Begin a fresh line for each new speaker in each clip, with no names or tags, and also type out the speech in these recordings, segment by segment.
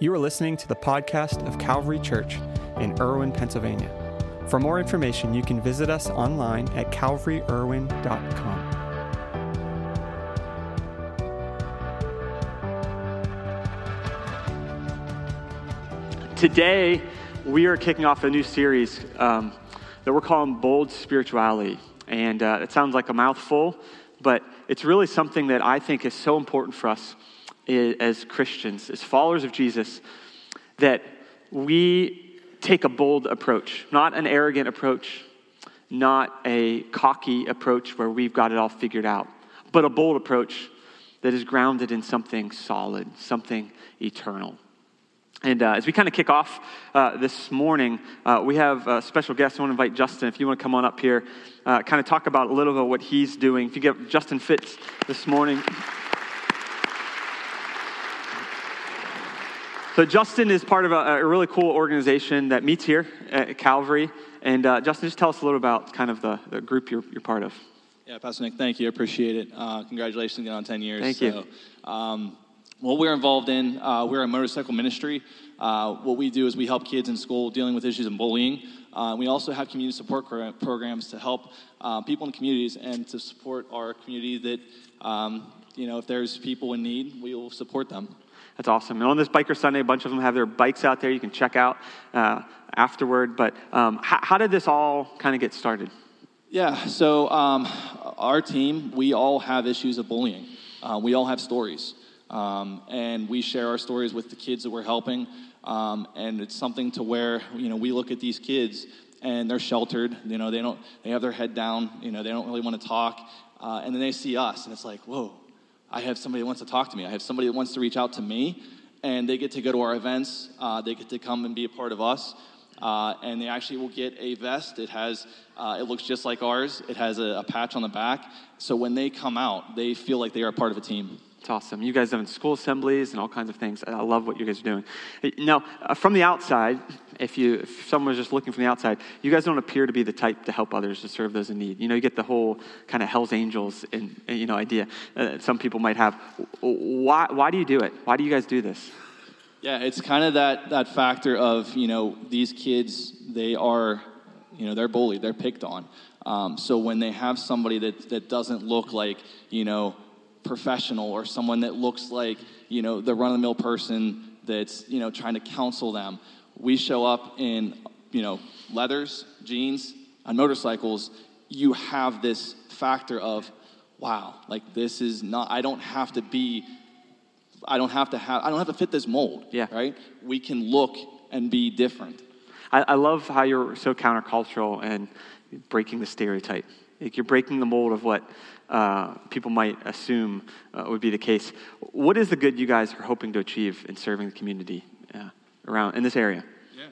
You are listening to the podcast of Calvary Church in Irwin, Pennsylvania. For more information, you can visit us online at calvaryirwin.com. Today, we are kicking off a new series um, that we're calling Bold Spirituality. And uh, it sounds like a mouthful, but it's really something that I think is so important for us as Christians, as followers of Jesus, that we take a bold approach, not an arrogant approach, not a cocky approach where we've got it all figured out, but a bold approach that is grounded in something solid, something eternal. And uh, as we kind of kick off uh, this morning, uh, we have a special guest. I want to invite Justin. If you want to come on up here, uh, kind of talk about a little bit what he's doing. If you get Justin Fitz this morning. So, Justin is part of a, a, really cool organization that meets here at Calvary. And uh, Justin, just tell us a little about kind of the, the group you're, you're part of.
Yeah, Pastor Nick, thank you. I appreciate it. Uh, congratulations again on 10 years.
Thank you.
um, what we're involved in, uh, we're a motorcycle ministry. Uh, what we do is we help kids in school dealing with issues and bullying. Uh, we also have community support programs to help uh, people in communities and to support our community that, um, you know, if there's people in need, we will support them.
That's awesome. And on this Biker Sunday, a bunch of them have their bikes out there you can check out uh, afterward. But um, how, how, did this all kind of get started?
Yeah, so um, our team, we all have issues of bullying. Uh, we all have stories. Um, and we share our stories with the kids that we're helping. Um, and it's something to where, you know, we look at these kids and they're sheltered. You know, they don't, they have their head down. You know, they don't really want to talk. Uh, and then they see us and it's like, whoa, I have somebody that wants to talk to me. I have somebody that wants to reach out to me, and they get to go to our events. Uh, they get to come and be a part of us. Uh, and they actually will get a vest. It has, uh, it looks just like ours. It has a, a patch on the back. So when they come out, they feel like they are part of a team.
It's awesome. You guys have in school assemblies and all kinds of things. I love what you guys are doing. Now, uh, from the outside, if you if someone was just looking from the outside, you guys don't appear to be the type to help others to serve those in need. You know, you get the whole kind of Hell's Angels and you know idea. Uh, some people might have. Why why do you do it? Why do you guys do this?
Yeah, it's kind of that that factor of you know these kids they are you know they're bullied, they're picked on. Um, so when they have somebody that that doesn't look like you know professional or someone that looks like, you know, the run of the mill person that's, you know, trying to counsel them. We show up in, you know, leathers, jeans, on motorcycles. You have this factor of, wow, like this is not, I don't have to be, I don't have to have, I don't have to fit this mold.
Yeah.
Right? We can look and be different.
I, I love how you're so countercultural and breaking the stereotype. Like you're breaking the mold of what uh, people might assume uh, would be the case. What is the good you guys are hoping to achieve in serving the community uh, around in this area?
Yeah.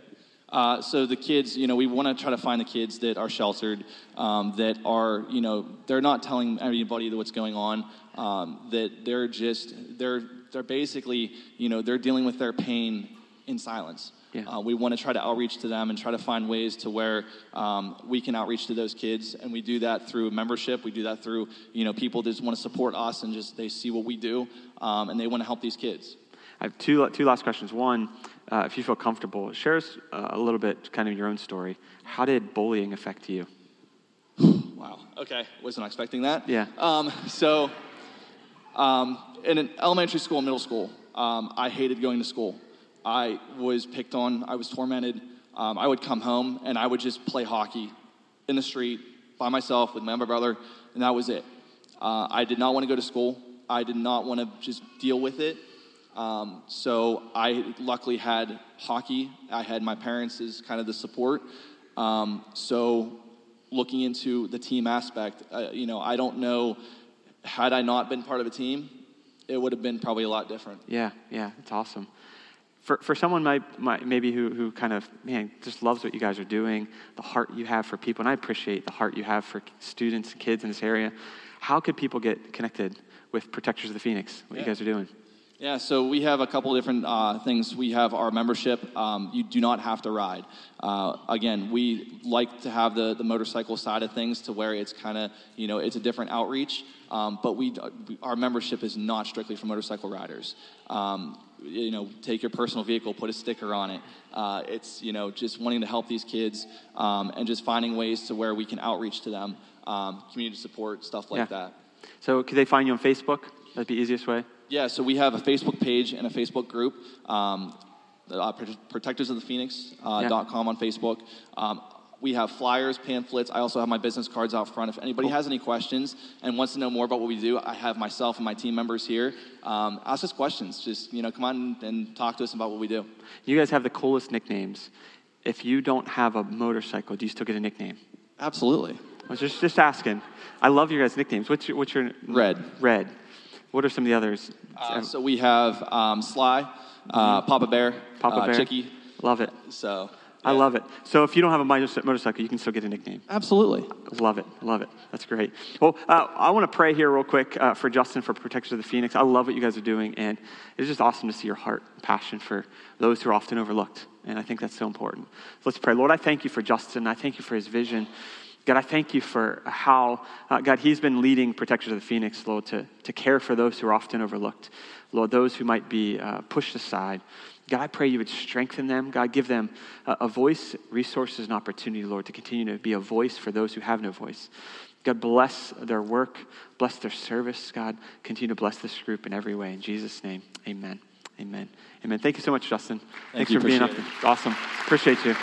Uh, so the kids, you know, we want to try to find the kids that are sheltered, um, that are, you know, they're not telling anybody what's going on, um, that they're just, they're, they're basically, you know, they're dealing with their pain in silence.
Yeah. Uh,
we want to try to outreach to them and try to find ways to where um, we can outreach to those kids, and we do that through membership. We do that through you know people just want to support us and just they see what we do, um, and they want to help these kids.
I have two two last questions. One, uh, if you feel comfortable, share us uh, a little bit, kind of your own story. How did bullying affect you?
wow. Okay, wasn't expecting that.
Yeah.
Um, so, um, in an elementary school, and middle school, um, I hated going to school. I was picked on, I was tormented. Um, I would come home and I would just play hockey in the street by myself with my brother, and that was it. Uh, I did not want to go to school. I did not want to just deal with it. Um, so I luckily had hockey. I had my parents as kind of the support. Um, so looking into the team aspect, uh, you know, I don't know. Had I not been part of a team, it would have been probably a lot different.
Yeah, yeah, it's awesome for, for someone maybe who, who kind of, man, just loves what you guys are doing, the heart you have for people, and I appreciate the heart you have for students and kids in this area, how could people get connected with Protectors of the Phoenix, what yeah. you guys are doing?
Yeah, so we have a couple different uh, things. We have our membership. Um, you do not have to ride. Uh, again, we like to have the, the motorcycle side of things to where it's kind of, you know, it's a different outreach. Um, but we, our membership is not strictly for motorcycle riders. Um, you know, take your personal vehicle, put a sticker on it. Uh, it's, you know, just wanting to help these kids um, and just finding ways to where we can outreach to them, um, community support, stuff like
Yeah.
that.
So, could they find you on Facebook? That'd be the easiest way.
Yeah, so we have a Facebook page and a Facebook group, um, the, uh, Prote- Protectors of the Phoenix uh,
Yeah.
com on Facebook. Um, we have flyers, pamphlets. I also have my business cards out front. If anybody has any questions and wants to know more about what we do, I have myself and my team members here. Um, ask us questions. Just you know, come on and talk to us about what we do.
You guys have the coolest nicknames. If you don't have a motorcycle, do you still get a nickname?
Absolutely.
I was just, just asking. I love your guys' nicknames. What's your, what's your
Red.
Red. What are some of the others?
Uh, so we have um, Sly, uh, Papa Bear,
Mm-hmm. Papa
uh,
Bear.
Chicky.
Love it.
So
I love it. So if you don't have a motorcycle, you can still get a nickname.
Absolutely.
Love it. Love it. That's great. Well, uh, I want to pray here real quick uh, for Justin for Protection of the Phoenix. I love what you guys are doing, and it's just awesome to see your heart and passion for those who are often overlooked. And I think that's so important. So let's pray. Lord, I thank you for Justin. I thank you for his vision. God, I thank you for how, uh, God, he's been leading Protectors of the Phoenix, Lord, to, to care for those who are often overlooked. Lord, those who might be uh, pushed aside. God, I pray you would strengthen them. God, give them a, a voice, resources, and opportunity, Lord, to continue to be a voice for those who have no voice. God, bless their work, bless their service. God, continue to bless this group in every way. In Jesus' name, amen. Amen. Amen. Thank you so much, Justin. Thanks
you.
for being up there. Awesome. Appreciate you.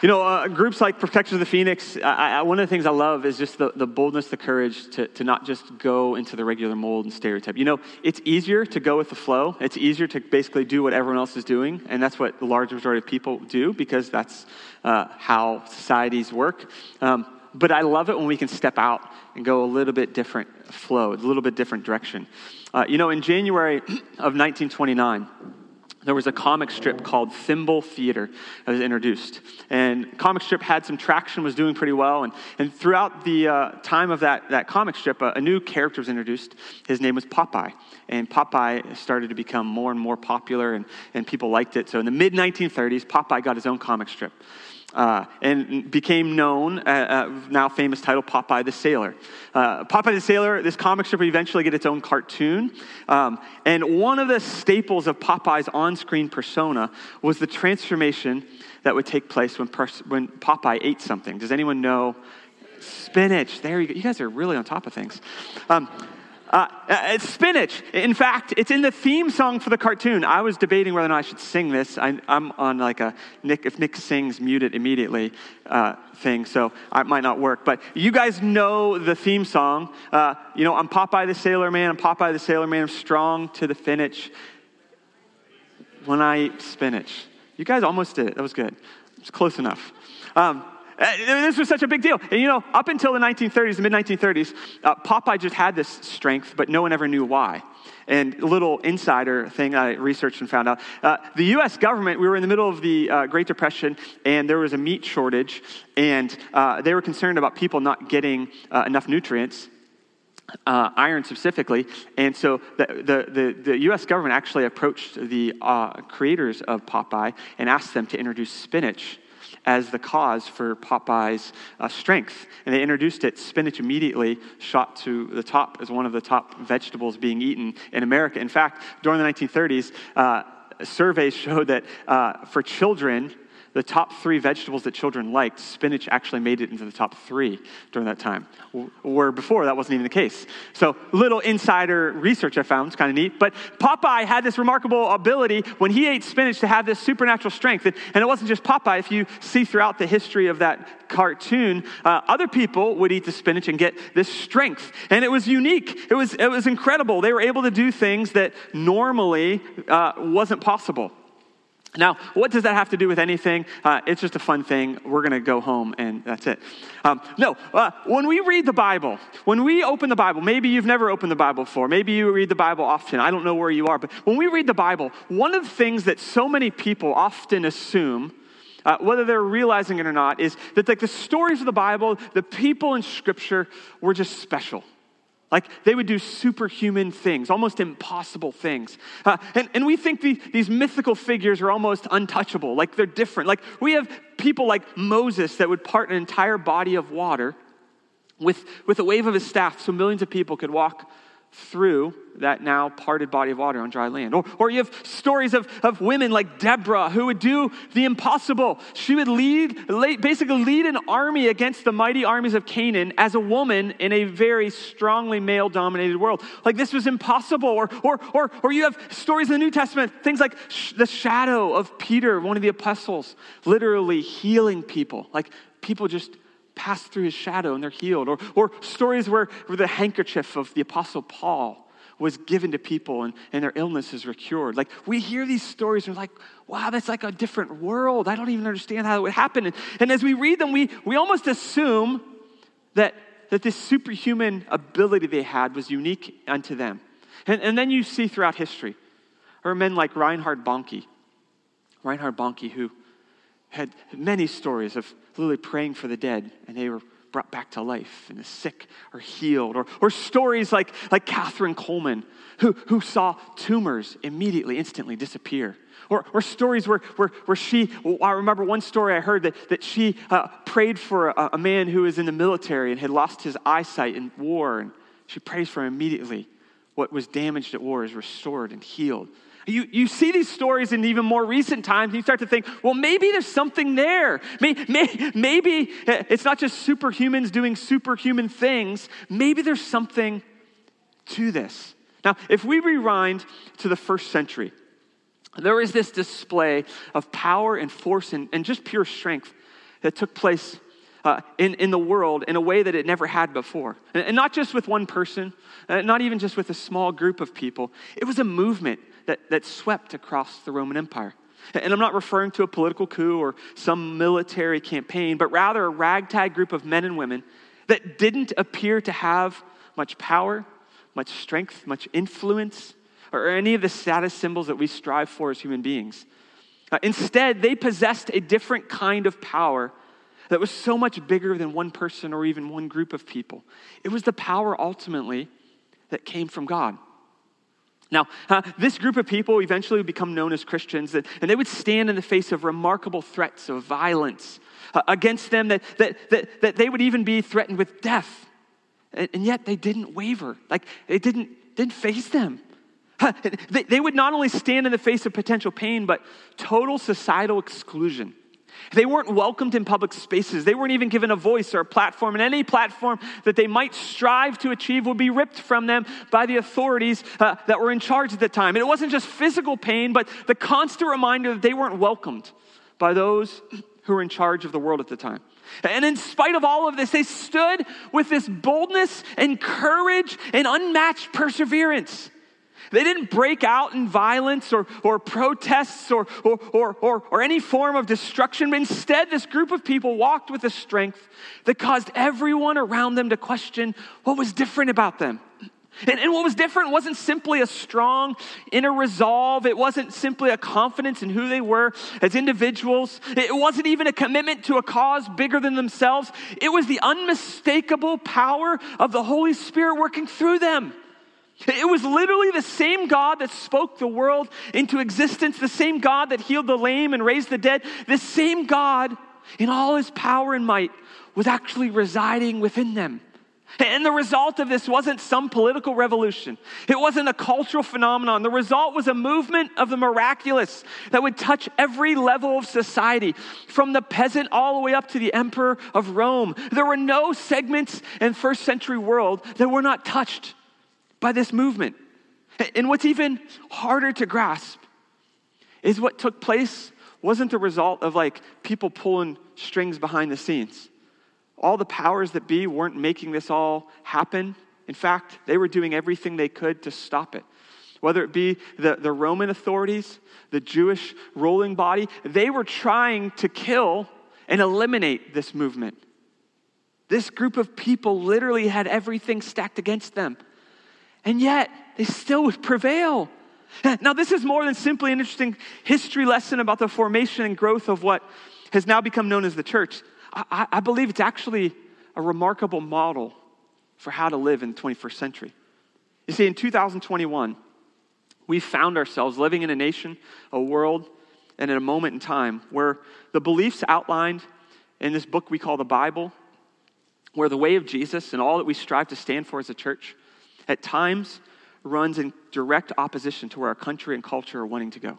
You know, uh, groups like Protectors of the Phoenix, I, I, one of the things I love is just the, the boldness, the courage to, to not just go into the regular mold and stereotype. You know, it's easier to go with the flow. It's easier to basically do what everyone else is doing, and that's what the large majority of people do because that's uh, how societies work. Um, but I love it when we can step out and go a little bit different flow, a little bit different direction. Uh, you know, in January of 1929, there was a comic strip called Thimble Theater that was introduced. And comic strip had some traction, was doing pretty well. And, and throughout the uh, time of that, that comic strip, a, a new character was introduced. His name was Popeye. And Popeye started to become more and more popular, and, and people liked it. So in the mid 1930s, Popeye got his own comic strip. Uh, and became known, uh, uh, now famous title, Popeye the Sailor. Uh, Popeye the Sailor, this comic strip would eventually get its own cartoon. Um, and one of the staples of Popeye's on screen persona was the transformation that would take place when, pers- when Popeye ate something. Does anyone know? Spinach. There you go. You guys are really on top of things. Um, uh, uh, it's spinach. In fact, it's in the theme song for the cartoon. I was debating whether or not I should sing this. I, am on like a Nick, if Nick sings, mute it immediately uh, thing, so it might not work. But you guys know the theme song. Uh, you know, I'm Popeye the Sailor Man. I'm Popeye the Sailor Man. I'm strong to the finish when I eat spinach. You guys almost did it. That was good. It's close enough. Um, this was such a big deal. And you know, up until the 1930s, the mid 1930s, uh, Popeye just had this strength, but no one ever knew why. And a little insider thing I researched and found out uh, the US government, we were in the middle of the uh, Great Depression, and there was a meat shortage, and uh, they were concerned about people not getting uh, enough nutrients. Uh, iron specifically, and so the, the, the, the, U.S. government actually approached the creators of Popeye and asked them to introduce spinach as the cause for Popeye's uh, strength. And they introduced it. Spinach immediately shot to the top as one of the top vegetables being eaten in America. In fact, during the 1930s, uh, surveys showed that uh, for children, the top three vegetables that children liked, spinach actually made it into the top three during that time, where before that wasn't even the case. So, little insider research I found, it's kind of neat. But Popeye had this remarkable ability when he ate spinach to have this supernatural strength. And, it wasn't just Popeye. If you see throughout the history of that cartoon, uh, other people would eat the spinach and get this strength. And it was unique, it was, it was incredible. They were able to do things that normally uh, wasn't possible. Now, what does that have to do with anything? Uh, it's just a fun thing. We're going to go home and that's it. Um, no, uh, when we read the Bible, when we open the Bible, maybe you've never opened the Bible before, maybe you read the Bible often. I don't know where you are, but when we read the Bible, one of the things that so many people often assume uh, whether they're realizing it or not, is that like the stories of the Bible, the people in Scripture were just special. Like they would do superhuman things, almost impossible things. Uh, and, and we think the, these mythical figures are almost untouchable, like they're different. Like we have people like Moses that would part an entire body of water with, with a wave of his staff so millions of people could walk through that now parted body of water on dry land. Or, or you have stories of, of women like Deborah who would do the impossible. She would lead, basically lead an army against the mighty armies of Canaan as a woman in a very strongly male dominated world. Like this was impossible. Or, or, or, or you have stories in the New Testament, things like sh- the shadow of Peter, one of the apostles, literally healing people. Like people just pass through his shadow and they're healed. Or, or stories where, where the handkerchief of the Apostle Paul was given to people and, and their illnesses were cured. Like we hear these stories and we're like, wow, that's like a different world. I don't even understand how it would happen. And, and as we read them, we, we almost assume that, that this superhuman ability they had was unique unto them. And, and then you see throughout history, or men like Reinhard Bonnke, Reinhard Bonnke, who had many stories of literally praying for the dead and they were brought back to life and the sick are healed. Or, or stories like, like Kathryn Kuhlman, who, who saw tumors immediately, instantly disappear. Or, or stories where, where, where she, I remember one story I heard that, that she uh, prayed for a, a man who was in the military and had lost his eyesight in war, and she prays for him immediately. What was damaged at war is restored and healed. You, you see these stories in even more recent times, and you start to think, well, maybe there's something there. Maybe, maybe it's not just superhumans doing superhuman things. Maybe there's something to this. Now, if we rewind to the first century, there is this display of power and force and, and just pure strength that took place uh, in, in the world in a way that it never had before. And, and not just with one person, uh, not even just with a small group of people. It was a movement that, that swept across the Roman Empire. And I'm not referring to a political coup or some military campaign, but rather a ragtag group of men and women that didn't appear to have much power, much strength, much influence, or any of the status symbols that we strive for as human beings. Uh, instead, they possessed a different kind of power that was so much bigger than one person or even one group of people. It was the power ultimately that came from God. Now, uh, this group of people eventually would become known as Christians, and, and they would stand in the face of remarkable threats of violence uh, against them, that, that, that, that they would even be threatened with death. And, and yet they didn't waver, like they didn't, didn't face them. They, they would not only stand in the face of potential pain, but total societal exclusion. They weren't welcomed in public spaces. They weren't even given a voice or a platform. And any platform that they might strive to achieve would be ripped from them by the authorities uh, that were in charge at the time. And it wasn't just physical pain, but the constant reminder that they weren't welcomed by those who were in charge of the world at the time. And in spite of all of this, they stood with this boldness and courage and unmatched perseverance. They didn't break out in violence or, or protests or, or, or, or, or any form of destruction. But instead, this group of people walked with a strength that caused everyone around them to question what was different about them. And, and, what was different wasn't simply a strong inner resolve. It wasn't simply a confidence in who they were as individuals. It wasn't even a commitment to a cause bigger than themselves. It was the unmistakable power of the Holy Spirit working through them. It was literally the same God that spoke the world into existence, the same God that healed the lame and raised the dead, the same God in all his power and might was actually residing within them. And the result of this wasn't some political revolution. It wasn't a cultural phenomenon. The result was a movement of the miraculous that would touch every level of society, from the peasant all the way up to the emperor of Rome. There were no segments in first century world that were not touched by this movement. And what's even harder to grasp is what took place wasn't the result of like people pulling strings behind the scenes. All the powers that be weren't making this all happen. In fact, they were doing everything they could to stop it. Whether it be the, the Roman authorities, the Jewish ruling body, they were trying to kill and eliminate this movement. This group of people literally had everything stacked against them and yet they still would prevail. Now, this is more than simply an interesting history lesson about the formation and growth of what has now become known as the church, I, I believe it's actually a remarkable model for how to live in the 21st century. You see, in 2021, we found ourselves living in a nation, a world, and in a moment in time where the beliefs outlined in this book we call the Bible, where the way of Jesus and all that we strive to stand for as a church, at times runs in direct opposition to where our country and culture are wanting to go.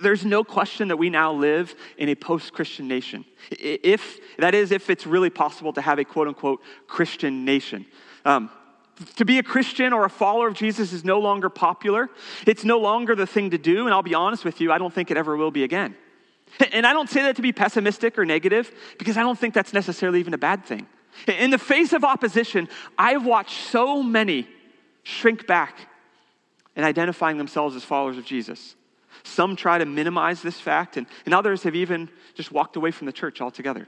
There's no question that we now live in a post Christian nation. If, that is, if it's really possible to have a quote unquote Christian nation. Um, to be a Christian or a follower of Jesus is no longer popular. It's no longer the thing to do, and I'll be honest with you, I don't think it ever will be again. And I don't say that to be pessimistic or negative, because I don't think that's necessarily even a bad thing. In the face of opposition, I've watched so many shrink back in identifying themselves as followers of Jesus. Some try to minimize this fact, and, and others have even just walked away from the church altogether.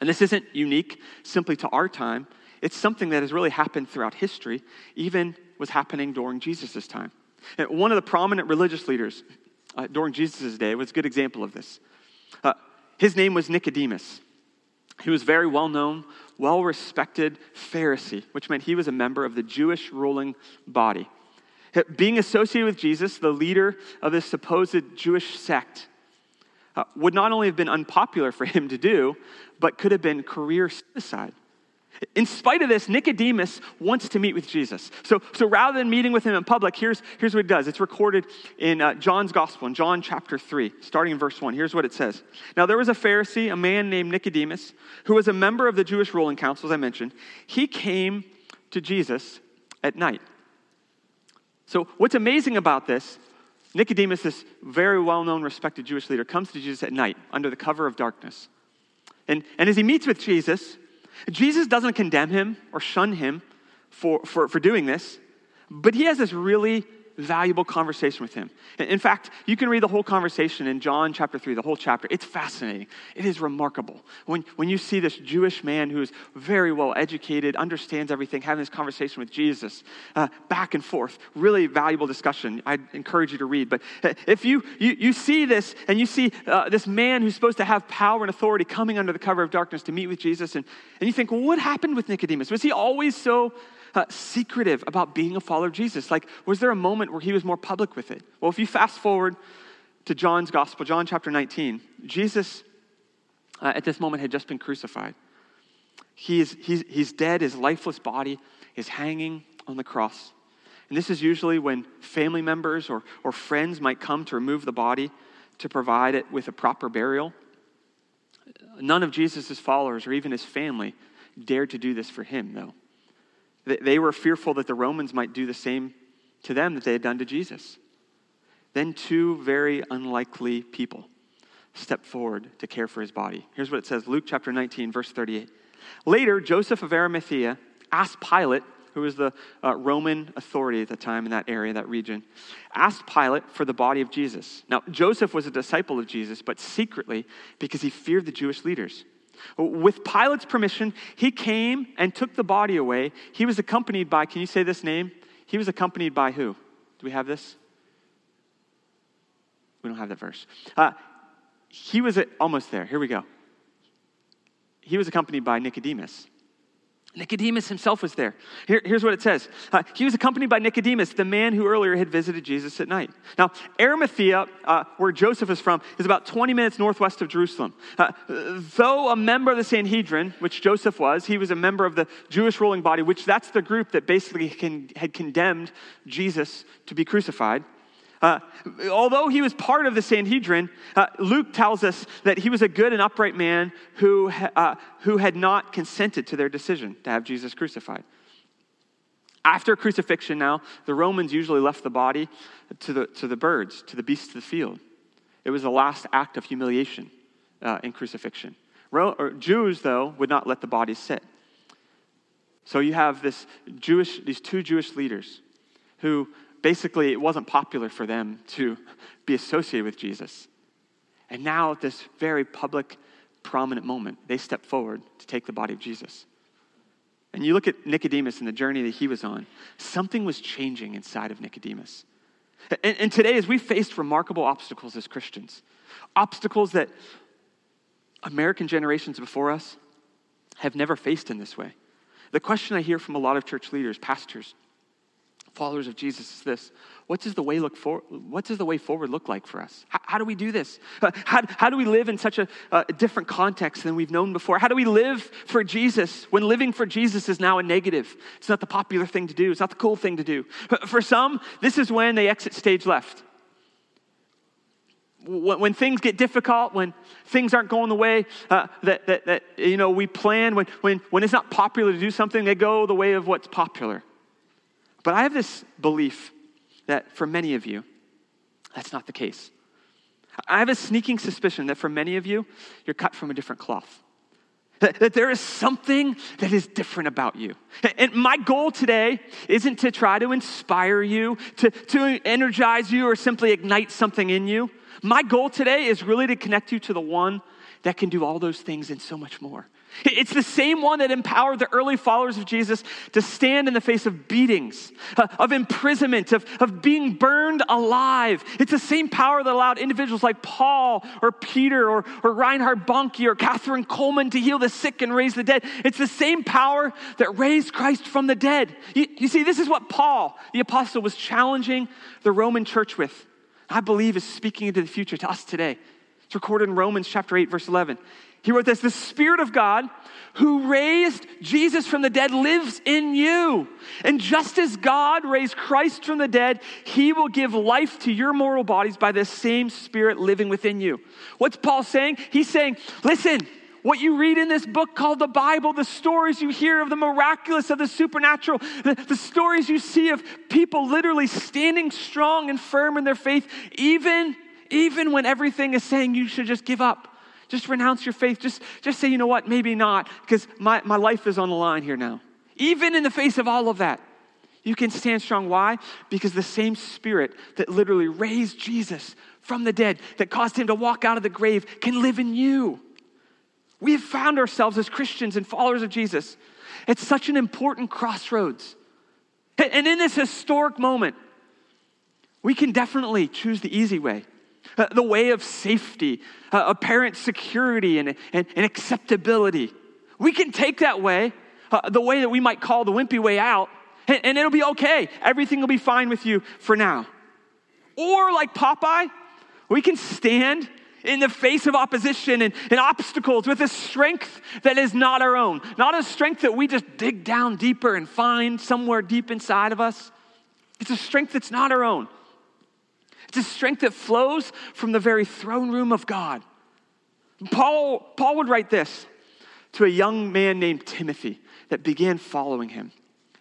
And this isn't unique simply to our time, it's something that has really happened throughout history, even was happening during Jesus' time. And one of the prominent religious leaders uh, during Jesus' day was a good example of this. Uh, his name was Nicodemus. He was very well known, well respected Pharisee, which meant he was a member of the Jewish ruling body. Being associated with Jesus, the leader of this supposed Jewish sect, uh, would not only have been unpopular for him to do, but could have been career suicide. In spite of this, Nicodemus wants to meet with Jesus. So, so rather than meeting with him in public, here's, here's what he does. It's recorded in uh, John's Gospel, in John chapter 3, starting in verse 1. Here's what it says Now, there was a Pharisee, a man named Nicodemus, who was a member of the Jewish ruling council, as I mentioned. He came to Jesus at night. So, what's amazing about this, Nicodemus, this very well known, respected Jewish leader, comes to Jesus at night under the cover of darkness. And, and as he meets with Jesus, Jesus doesn't condemn him or shun him for, for, for doing this, but he has this really valuable conversation with him. In fact, you can read the whole conversation in John chapter 3, the whole chapter. It's fascinating. It is remarkable. When, when you see this Jewish man who is very well educated, understands everything, having this conversation with Jesus, uh, back and forth, really valuable discussion. I encourage you to read. But uh, if you, you, you see this and you see uh, this man who's supposed to have power and authority coming under the cover of darkness to meet with Jesus, and, and you think, well, what happened with Nicodemus? Was he always so uh, secretive about being a follower of Jesus? Like, was there a moment where he was more public with it? Well, if you fast forward to John's gospel, John chapter 19, Jesus uh, at this moment had just been crucified. He is, he's, he's dead, his lifeless body is hanging on the cross. And this is usually when family members or, or friends might come to remove the body to provide it with a proper burial. None of Jesus' followers or even his family dared to do this for him, though. They were fearful that the Romans might do the same to them that they had done to Jesus. Then two very unlikely people stepped forward to care for his body. Here's what it says Luke chapter 19, verse 38. Later, Joseph of Arimathea asked Pilate, who was the uh, Roman authority at the time in that area, that region, asked Pilate for the body of Jesus. Now, Joseph was a disciple of Jesus, but secretly because he feared the Jewish leaders. With Pilate's permission, he came and took the body away. He was accompanied by, can you say this name? He was accompanied by who? Do we have this? We don't have that verse. Uh, he was at, almost there. Here we go. He was accompanied by Nicodemus. Nicodemus himself was there. Here, here's what it says uh, He was accompanied by Nicodemus, the man who earlier had visited Jesus at night. Now, Arimathea, uh, where Joseph is from, is about 20 minutes northwest of Jerusalem. Uh, though a member of the Sanhedrin, which Joseph was, he was a member of the Jewish ruling body, which that's the group that basically can, had condemned Jesus to be crucified. Uh, although he was part of the Sanhedrin, uh, Luke tells us that he was a good and upright man who, uh, who had not consented to their decision to have Jesus crucified. After crucifixion, now, the Romans usually left the body to the, to the birds, to the beasts of the field. It was the last act of humiliation uh, in crucifixion. Ro- Jews, though, would not let the bodies sit. So you have this Jewish, these two Jewish leaders who basically, it wasn't popular for them to be associated with Jesus. And now, at this very public, prominent moment, they step forward to take the body of Jesus. And you look at Nicodemus and the journey that he was on, something was changing inside of Nicodemus. And, and today, as we faced remarkable obstacles as Christians, obstacles that American generations before us have never faced in this way. The question I hear from a lot of church leaders, pastors, followers of Jesus is this. What does the way look for what does the way forward look like for us? How, how do we do this? Uh, how, how do we live in such a, a different context than we've known before? How do we live for jesus when living for jesus is now a negative? It's not the popular thing to do. It's not the cool thing to do. For some this is when they exit stage left. When, things get difficult, when things aren't going the way uh, that, that, that, you know, we plan, when, when, when it's not popular to do something, they go the way of what's popular. But I have this belief that for many of you, that's not the case. I have a sneaking suspicion that for many of you, you're cut from a different cloth. That, that there is something that is different about you. And my goal today isn't to try to inspire you, to, to energize you, or simply ignite something in you. My goal today is really to connect you to the one that can do all those things and so much more. It's the same one that empowered the early followers of Jesus to stand in the face of beatings, uh, of imprisonment, of, of being burned alive. It's the same power that allowed individuals like Paul or Peter or, or Reinhard Bonnke or Kathryn Kuhlman to heal the sick and raise the dead. It's the same power that raised Christ from the dead. You, you see, this is what Paul, the apostle, was challenging the Roman church with. I believe is speaking into the future to us today. It's recorded in Romans chapter 8, verse 11. He wrote this The Spirit of God who raised Jesus from the dead lives in you. And just as God raised Christ from the dead, he will give life to your mortal bodies by the same Spirit living within you. What's Paul saying? He's saying, listen, what you read in this book called the Bible, the stories you hear of the miraculous, of the supernatural, the, the, stories you see of people literally standing strong and firm in their faith, even, even when everything is saying you should just give up. Just renounce your faith. Just, just say, you know what, maybe not, because my, my life is on the line here now. Even in the face of all of that, you can stand strong. Why? Because the same spirit that literally raised Jesus from the dead, that caused him to walk out of the grave, can live in you. We have found ourselves as Christians and followers of Jesus at such an important crossroads. And in this historic moment, we can definitely choose the easy way uh, the way of safety, uh, apparent security, and, and, and, acceptability. We can take that way, uh, the way that we might call the wimpy way out, and, and it'll be okay. Everything will be fine with you for now. Or, like Popeye, we can stand in the face of opposition and, and, obstacles with a strength that is not our own. Not a strength that we just dig down deeper and find somewhere deep inside of us. It's a strength that's not our own. It's a strength that flows from the very throne room of God. Paul, Paul would write this to a young man named Timothy that began following him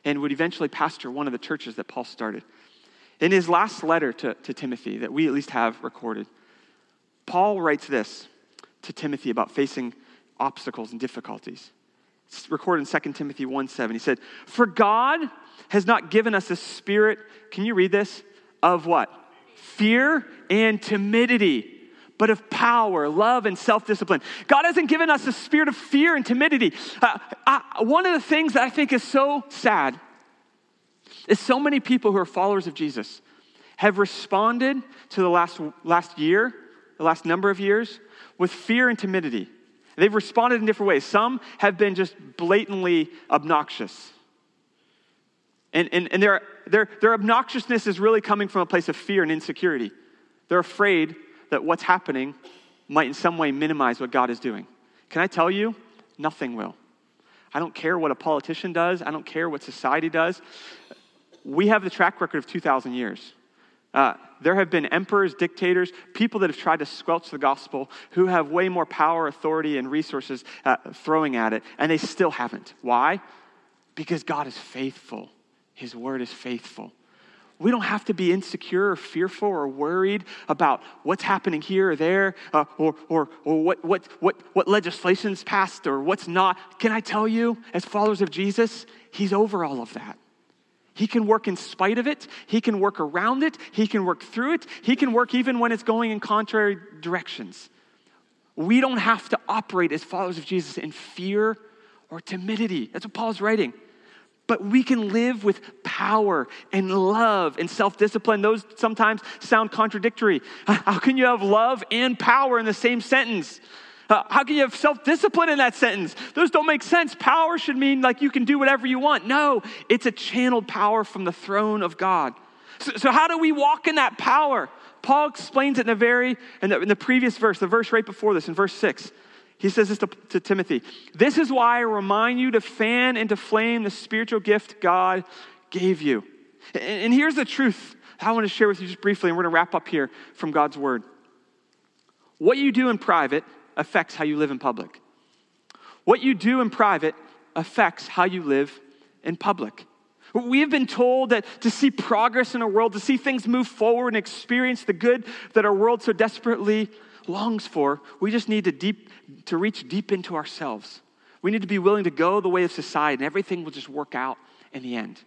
and would eventually pastor one of the churches that Paul started. In his last letter to, to Timothy, that we at least have recorded, Paul writes this to Timothy about facing obstacles and difficulties. It's recorded in 2 Timothy 1 7. He said, For God has not given us a spirit, can you read this? Of what? Fear and timidity, but of power, love, and self discipline. God hasn't given us a spirit of fear and timidity. Uh, I, one of the things that I think is so sad is so many people who are followers of Jesus have responded to the last, last year, the last number of years, with fear and timidity. They've responded in different ways. Some have been just blatantly obnoxious. And, and, and their, their, their obnoxiousness is really coming from a place of fear and insecurity. They're afraid that what's happening might in some way minimize what God is doing. Can I tell you? Nothing will. I don't care what a politician does, I don't care what society does. We have the track record of 2,000 years. Uh, there have been emperors, dictators, people that have tried to squelch the gospel who have way more power, authority, and resources uh, throwing at it, and they still haven't. Why? Because God is faithful. His word is faithful. We don't have to be insecure or fearful or worried about what's happening here or there uh, or, or, or what, what, what, what legislation's passed or what's not. Can I tell you, as followers of Jesus, He's over all of that. He can work in spite of it. He can work around it. He can work through it. He can work even when it's going in contrary directions. We don't have to operate as followers of Jesus in fear or timidity. That's what Paul's writing. But we can live with power and love and self discipline. Those sometimes sound contradictory. How can you have love and power in the same sentence? Uh, how can you have self discipline in that sentence? Those don't make sense. Power should mean like you can do whatever you want. No, it's a channeled power from the throne of God. So, so how do we walk in that power? Paul explains it in the very in the, in the previous verse, the verse right before this, in verse six. He says this to, to, Timothy This is why I remind you to fan and to flame the spiritual gift God gave you. And, and here's the truth I want to share with you just briefly, and we're going to wrap up here from God's word. What you do in private affects how you live in public. What you do in private affects how you live in public. We have been told that to see progress in our world, to see things move forward and experience the good that our world so desperately longs for, we just need to deep to reach deep into ourselves. We need to be willing to go the way of society, and everything will just work out in the end.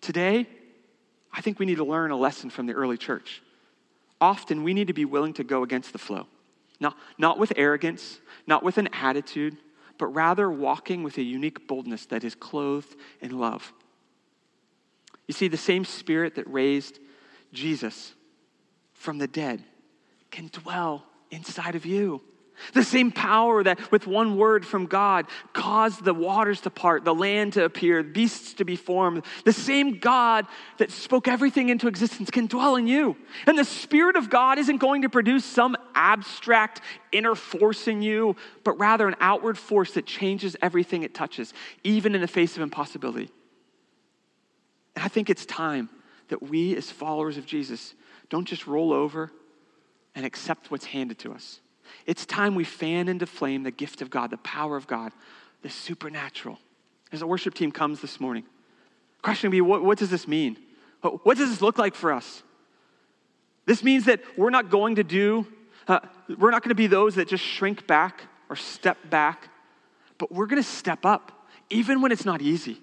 Today, I think we need to learn a lesson from the early church. Often, we need to be willing to go against the flow, not, not with arrogance, not with an attitude, but rather walking with a unique boldness that is clothed in love. You see, the same spirit that raised Jesus from the dead can dwell inside of you. The same power that, with one word from God, caused the waters to part, the land to appear, beasts to be formed, the same God that spoke everything into existence can dwell in you. And the Spirit of God isn't going to produce some abstract inner force in you, but rather an outward force that changes everything it touches, even in the face of impossibility. And I think it's time that we, as followers of Jesus, don't just roll over and accept what's handed to us it's time we fan into flame the gift of God, the power of God, the supernatural. As the worship team comes this morning, question be what, what does this mean? What does this look like for us? This means that we're not going to do, uh, we're not going to be those that just shrink back or step back, but we're going to step up, even when it's not easy.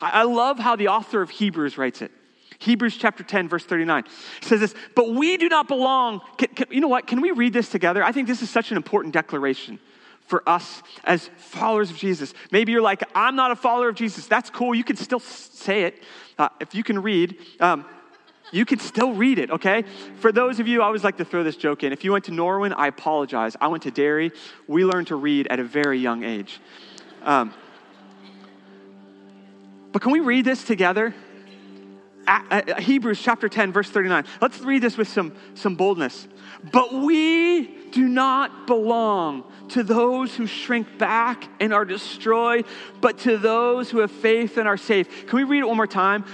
I, I love how the author of Hebrews writes it. Hebrews chapter 10, verse 39 says this, but we do not belong. Can, can, you know what? Can we read this together? I think this is such an important declaration for us as followers of Jesus. Maybe you're like, I'm not a follower of Jesus. That's cool. You can still say it. Uh, if you can read, um, you can still read it, okay? For those of you, I always like to throw this joke in. If you went to Norwin, I apologize. I went to Derry. We learned to read at a very young age. Um, but can we read this together? Hebrews chapter 10, verse 39. Let's read this with some, some boldness. But we do not belong to those who shrink back and are destroyed, but to those who have faith and are saved. Can we read it one more time?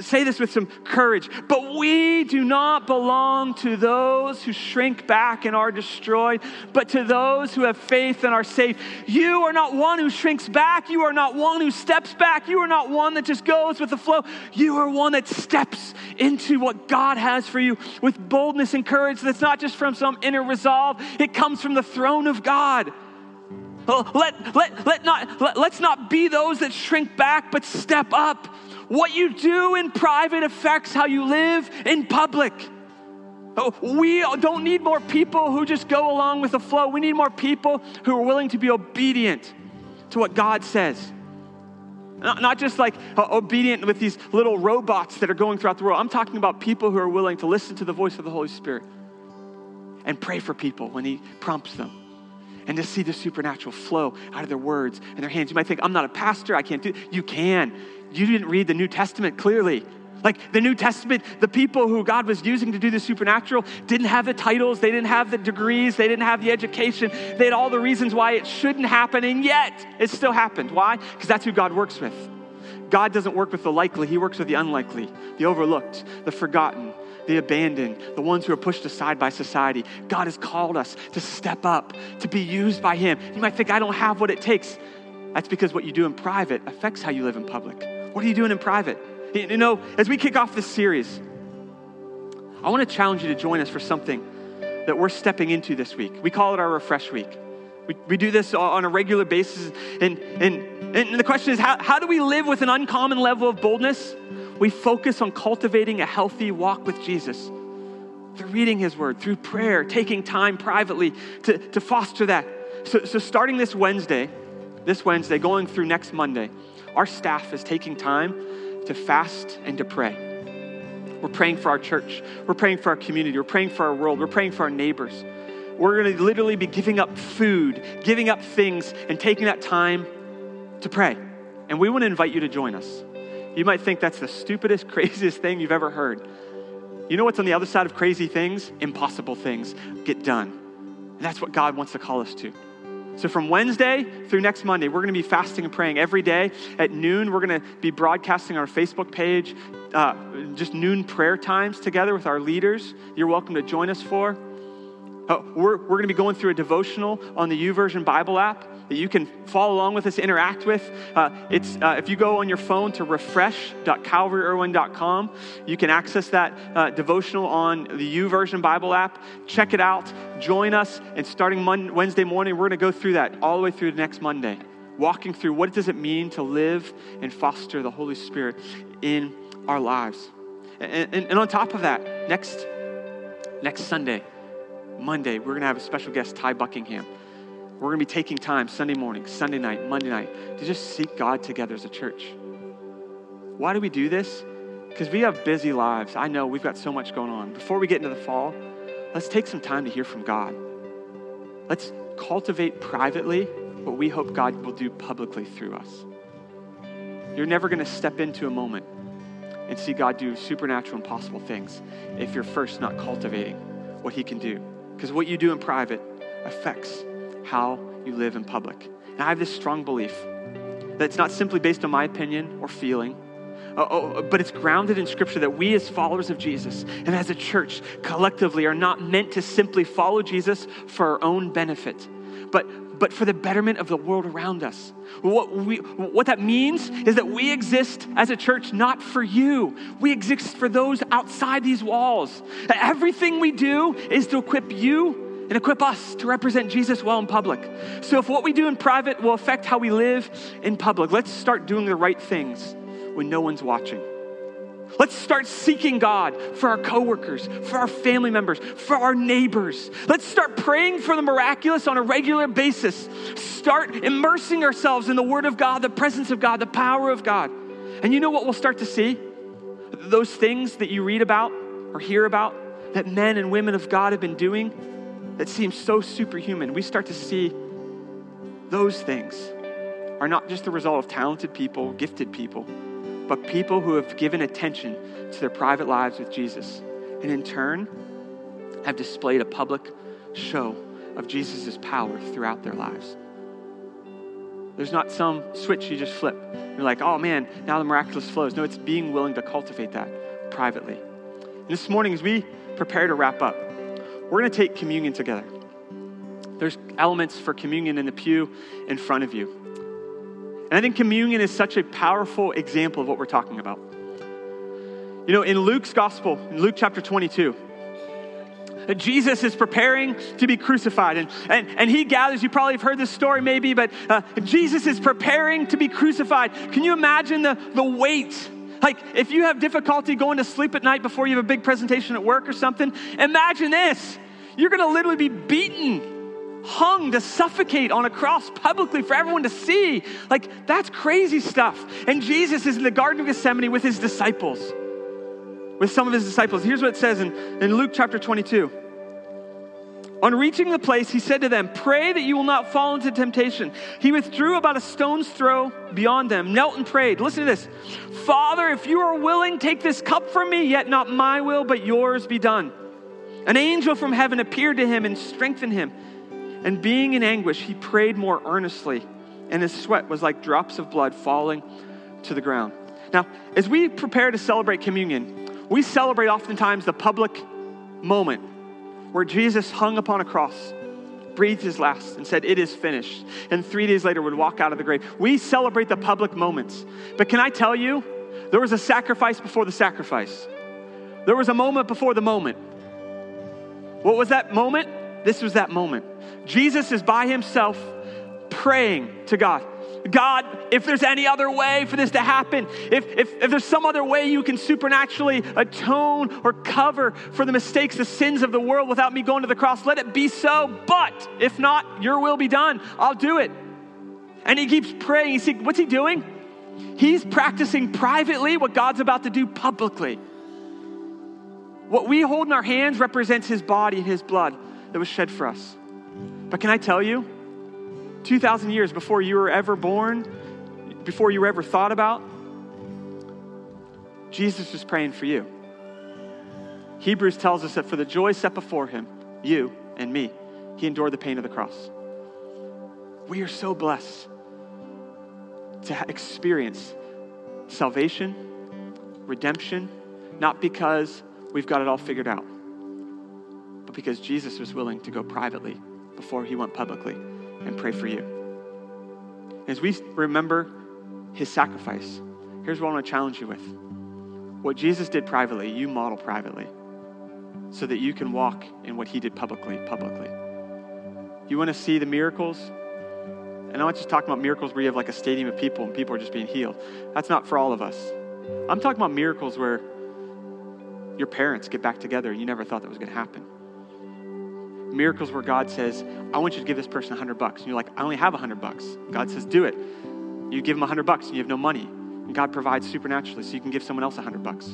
Say this with some courage, but we do not belong to those who shrink back and are destroyed, but to those who have faith and are saved. You are not one who shrinks back. You are not one who steps back. You are not one that just goes with the flow. You are one that steps into what God has for you with boldness and courage that's not just from some inner resolve, it comes from the throne of God. Oh, let, let, let not, let, let's not be those that shrink back, but step up. What you do in private affects how you live in public. Oh, we don't need more people who just go along with the flow. We need more people who are willing to be obedient to what God says. Not, just like uh, obedient with these little robots that are going throughout the world. I'm talking about people who are willing to listen to the voice of the Holy Spirit and pray for people when He prompts them and to see the supernatural flow out of their words and their hands. You might think, I'm not a pastor, I can't do You can you didn't read the New Testament clearly. Like the New Testament, the people who God was using to do the supernatural didn't have the titles, they didn't have the degrees, they didn't have the education, they had all the reasons why it shouldn't happen, and yet it still happened. Why? Because that's who God works with. God doesn't work with the likely, He works with the unlikely, the overlooked, the forgotten, the abandoned, the ones who are pushed aside by society. God has called us to step up, to be used by Him. You might think, I don't have what it takes. That's because what you do in private affects how you live in public. What are you doing in private? You know, as we kick off this series, I want to challenge you to join us for something that we're stepping into this week. We call it our Refresh Week. We, we do this on a regular basis. And, and, and the question is how, how do we live with an uncommon level of boldness? We focus on cultivating a healthy walk with Jesus through reading his word, through prayer, taking time privately to, to foster that. So, so starting this Wednesday, this Wednesday, going through next Monday, our staff is taking time to fast and to pray. We're praying for our church. We're praying for our community. We're praying for our world. We're praying for our neighbors. We're going to literally be giving up food, giving up things, and taking that time to pray. And we want to invite you to join us. You might think that's the stupidest, craziest thing you've ever heard. You know what's on the other side of crazy things? Impossible things get done. And that's what God wants to call us to. So, from Wednesday through next Monday, we're going to be fasting and praying every day at noon. We're going to be broadcasting our Facebook page uh, just noon prayer times together with our leaders. You're welcome to join us for. Uh, we're we're going to be going through a devotional on the YouVersion Bible app that you can follow along with us, interact with. Uh, it's uh, if you go on your phone to refresh.calvaryirwin.com, you can access that uh, devotional on the YouVersion Bible app. Check it out. Join us, and starting Monday, Wednesday morning, we're going to go through that all the way through the next Monday, walking through what does it mean to live and foster the Holy Spirit in our lives. And, and, and on top of that, next next Sunday, Monday, we're going to have a special guest, Ty Buckingham. We're going to be taking time Sunday morning, Sunday night, Monday night to just seek God together as a church. Why do we do this? Because we have busy lives. I know we've got so much going on. Before we get into the fall, let's take some time to hear from God. Let's cultivate privately what we hope God will do publicly through us. You're never going to step into a moment and see God do supernatural, impossible things if you're first not cultivating what He can do. Because what you do in private affects how you live in public. And I have this strong belief that it's not simply based on my opinion or feeling, uh, oh, but it's grounded in Scripture that we, as followers of Jesus and as a church collectively, are not meant to simply follow Jesus for our own benefit, but, but for the betterment of the world around us. What, we, what that means is that we exist as a church not for you, we exist for those outside these walls. Everything we do is to equip you and equip us to represent Jesus well in public. So, if what we do in private will affect how we live in public, let's start doing the right things when no one's watching. Let's start seeking God for our coworkers, for our family members, for our neighbors. Let's start praying for the miraculous on a regular basis. Start immersing ourselves in the Word of God, the presence of God, the power of God. And you know what we'll start to see? Those things that you read about or hear about that men and women of God have been doing that seems so superhuman, we start to see those things are not just the result of talented people, gifted people, but people who have given attention to their private lives with Jesus. And in turn, have displayed a public show of Jesus' power throughout their lives. There's not some switch you just flip. You're like, oh man, now the miraculous flows. No, it's being willing to cultivate that privately. And this morning, as we prepare to wrap up, we're going to take communion together. There's elements for communion in the pew in front of you. And I think communion is such a powerful example of what we're talking about. You know, in Luke's gospel, in Luke chapter 22, Jesus is preparing to be crucified. And, and, and he gathers, you probably have heard this story maybe, but uh, Jesus is preparing to be crucified. Can you imagine the, the weight like, if you have difficulty going to sleep at night before you have a big presentation at work or something, imagine this. You're going to literally be beaten, hung to suffocate on a cross publicly for everyone to see. Like, that's crazy stuff. And Jesus is in the Garden of Gethsemane with his disciples, with some of his disciples. Here's what it says in, in Luke chapter 22. On reaching the place, he said to them, Pray that you will not fall into temptation. He withdrew about a stone's throw beyond them, knelt and prayed. Listen to this Father, if you are willing, take this cup from me, yet not my will, but yours be done. An angel from heaven appeared to him and strengthened him. And being in anguish, he prayed more earnestly, and his sweat was like drops of blood falling to the ground. Now, as we prepare to celebrate communion, we celebrate oftentimes the public moment where Jesus hung upon a cross, breathed his last, and said, It is finished. And three days later would walk out of the grave. We celebrate the public moments. But can I tell you, there was a sacrifice before the sacrifice, there was a moment before the moment. What was that moment? This was that moment. Jesus is by himself praying to God. God, if there's any other way for this to happen, if, if, if there's some other way you can supernaturally atone or cover for the mistakes, the sins of the world without me going to the cross, let it be so. But if not, your will be done. I'll do it. And he keeps praying. He's, what's he doing? He's practicing privately what God's about to do publicly. What we hold in our hands represents his body and his blood that was shed for us. But can I tell you, 2,000 years before you were ever born, before you were ever thought about, Jesus was praying for you. Hebrews tells us that for the joy set before him, you and me, he endured the pain of the cross. We are so blessed to experience salvation, redemption, not because we've got it all figured out, but because Jesus was willing to go privately before he went publicly and pray for you. As we remember his sacrifice, here's what I want to challenge you with. What Jesus did privately, you model privately so that you can walk in what he did publicly, publicly. You want to see the miracles? And I'm not just talking about miracles where you have like a stadium of people and people are just being healed. That's not for all of us. I'm talking about miracles where your parents get back together and you never thought that was going to happen. Miracles where God says, I want you to give this person 100 bucks. And you're like, I only have 100 bucks. God says, do it. You give them 100 bucks and you have no money. And God provides supernaturally so you can give someone else 100 bucks.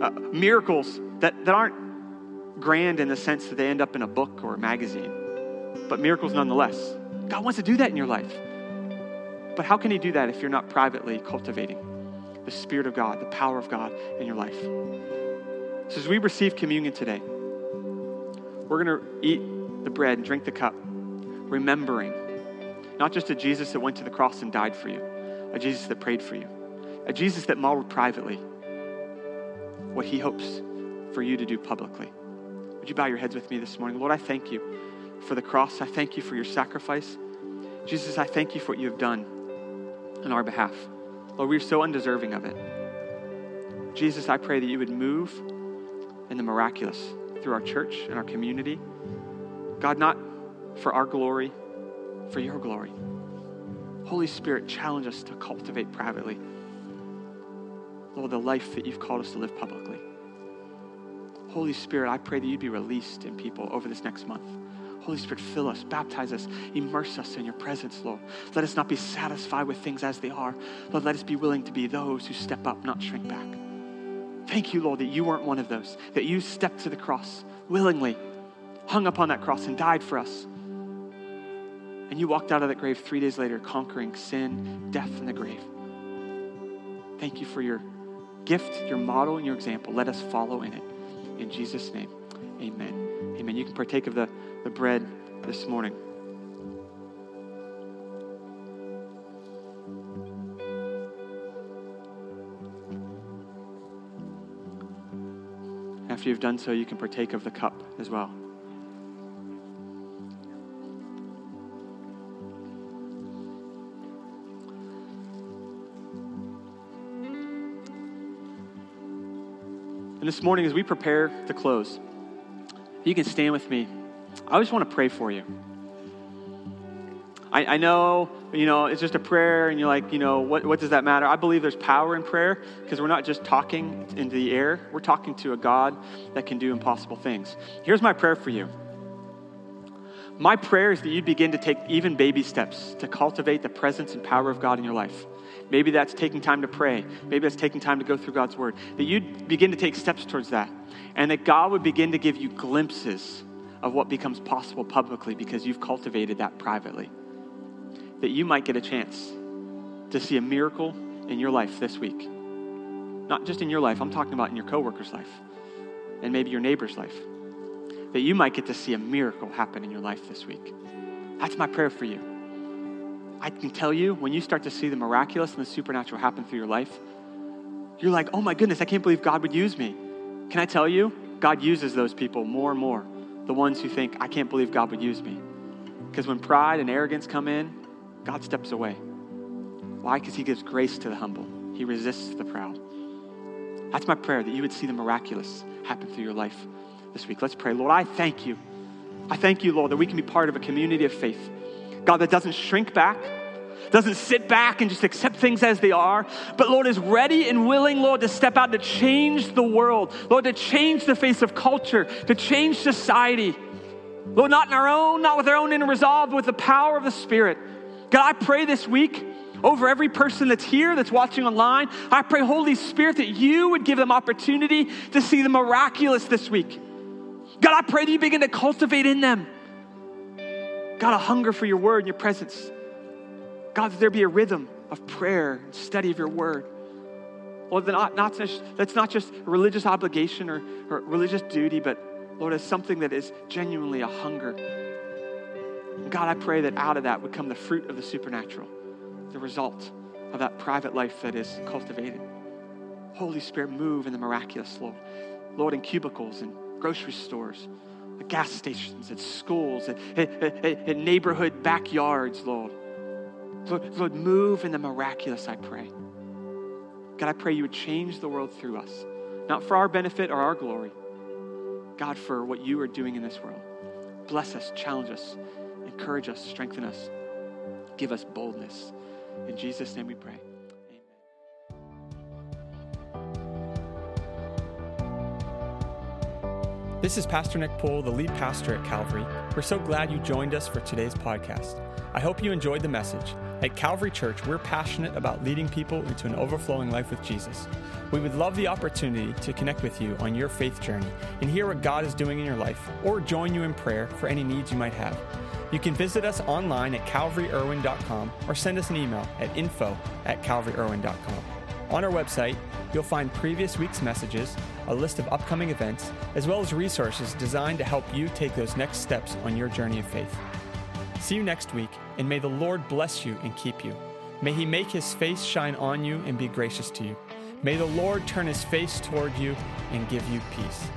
Uh, miracles that, that aren't grand in the sense that they end up in a book or a magazine, but miracles nonetheless. God wants to do that in your life. But how can He do that if you're not privately cultivating the Spirit of God, the power of God in your life? So, as we receive communion today, we're going to eat the bread and drink the cup, remembering not just a Jesus that went to the cross and died for you, a Jesus that prayed for you, a Jesus that modeled privately what he hopes for you to do publicly. Would you bow your heads with me this morning? Lord, I thank you for the cross. I thank you for your sacrifice. Jesus, I thank you for what you have done on our behalf. Lord, we are so undeserving of it. Jesus, I pray that you would move in the miraculous through our church and our community. God, not for our glory, for your glory. Holy Spirit, challenge us to cultivate privately, Lord, the life that you've called us to live publicly. Holy Spirit, I pray that you'd be released in people over this next month. Holy Spirit, fill us, baptize us, immerse us in your presence, Lord. Let us not be satisfied with things as they are. Lord, let us be willing to be those who step up, not shrink back. Thank you, Lord, that you weren't one of those, that you stepped to the cross willingly, hung upon that cross, and died for us. And you walked out of that grave three days later, conquering sin, death, and the grave. Thank you for your gift, your model, and your example. Let us follow in it. In Jesus' name, amen. Amen. You can partake of the, the bread this morning. After you've done so, you can partake of the cup as well. And this morning, as we prepare to close, you can stand with me. I just want to pray for you. I, I, know, you know, it's just a prayer, and you're like, you know, what, what does that matter? I believe there's power in prayer because we're not just talking into the air, we're talking to a God that can do impossible things. Here's my prayer for you. My prayer is that you begin to take even baby steps to cultivate the presence and power of God in your life. Maybe that's taking time to pray. Maybe that's taking time to go through God's word. That you'd begin to take steps towards that. And that God would begin to give you glimpses of what becomes possible publicly because you've cultivated that privately. That you might get a chance to see a miracle in your life this week. Not just in your life, I'm talking about in your coworker's life and maybe your neighbor's life. That you might get to see a miracle happen in your life this week. That's my prayer for you. I can tell you, when you start to see the miraculous and the supernatural happen through your life, you're like, oh my goodness, I can't believe God would use me. Can I tell you? God uses those people more and more, the ones who think, I can't believe God would use me. Because when pride and arrogance come in, God steps away. Why? Because He gives grace to the humble, He resists the proud. That's my prayer that you would see the miraculous happen through your life this week. Let's pray. Lord, I thank you. I thank you, Lord, that we can be part of a community of faith God that doesn't shrink back, doesn't sit back and just accept things as they are, but Lord is ready and willing, Lord, to step out to change the world, Lord, to change the face of culture, to change society. Lord, not in our own, not with our own inner resolve, but with the power of the Spirit. God, I pray this week over every person that's here, that's watching online. I pray, Holy Spirit, that you would give them opportunity to see the miraculous this week. God, I pray that you begin to cultivate in them. God, a hunger for your word and your presence. God, that there be a rhythm of prayer and study of your word. Lord, not, not just, that's not just religious obligation or, or religious duty, but Lord, it's something that is genuinely a hunger. God, I pray that out of that would come the fruit of the supernatural, the result of that private life that is cultivated. Holy Spirit, move in the miraculous, Lord. Lord, in cubicles and grocery stores, at gas stations, at schools, at, at, at, at neighborhood backyards, Lord. Lord. Lord, move in the miraculous, I pray. God, I pray you would change the world through us, not for our benefit or our glory. God, for what you are doing in this world. Bless us, challenge us, encourage us, strengthen us, give us boldness. In Jesus' name we pray.
This is Pastor Nick Poole, the lead pastor at Calvary. We're so glad you joined us for today's podcast. I hope you enjoyed the message. At Calvary Church, we're passionate about leading people into an overflowing life with Jesus. We would love the opportunity to connect with you on your faith journey and hear what God is doing in your life or join you in prayer for any needs you might have. You can visit us online at calvaryirwin.com or send us an email at info at calvaryirwin.com. On our website, you'll find previous week's messages, a list of upcoming events, as well as resources designed to help you take those next steps on your journey of faith. See you next week, and may the Lord bless you and keep you. May he make his face shine on you and be gracious to you. May the Lord turn his face toward you and give you peace.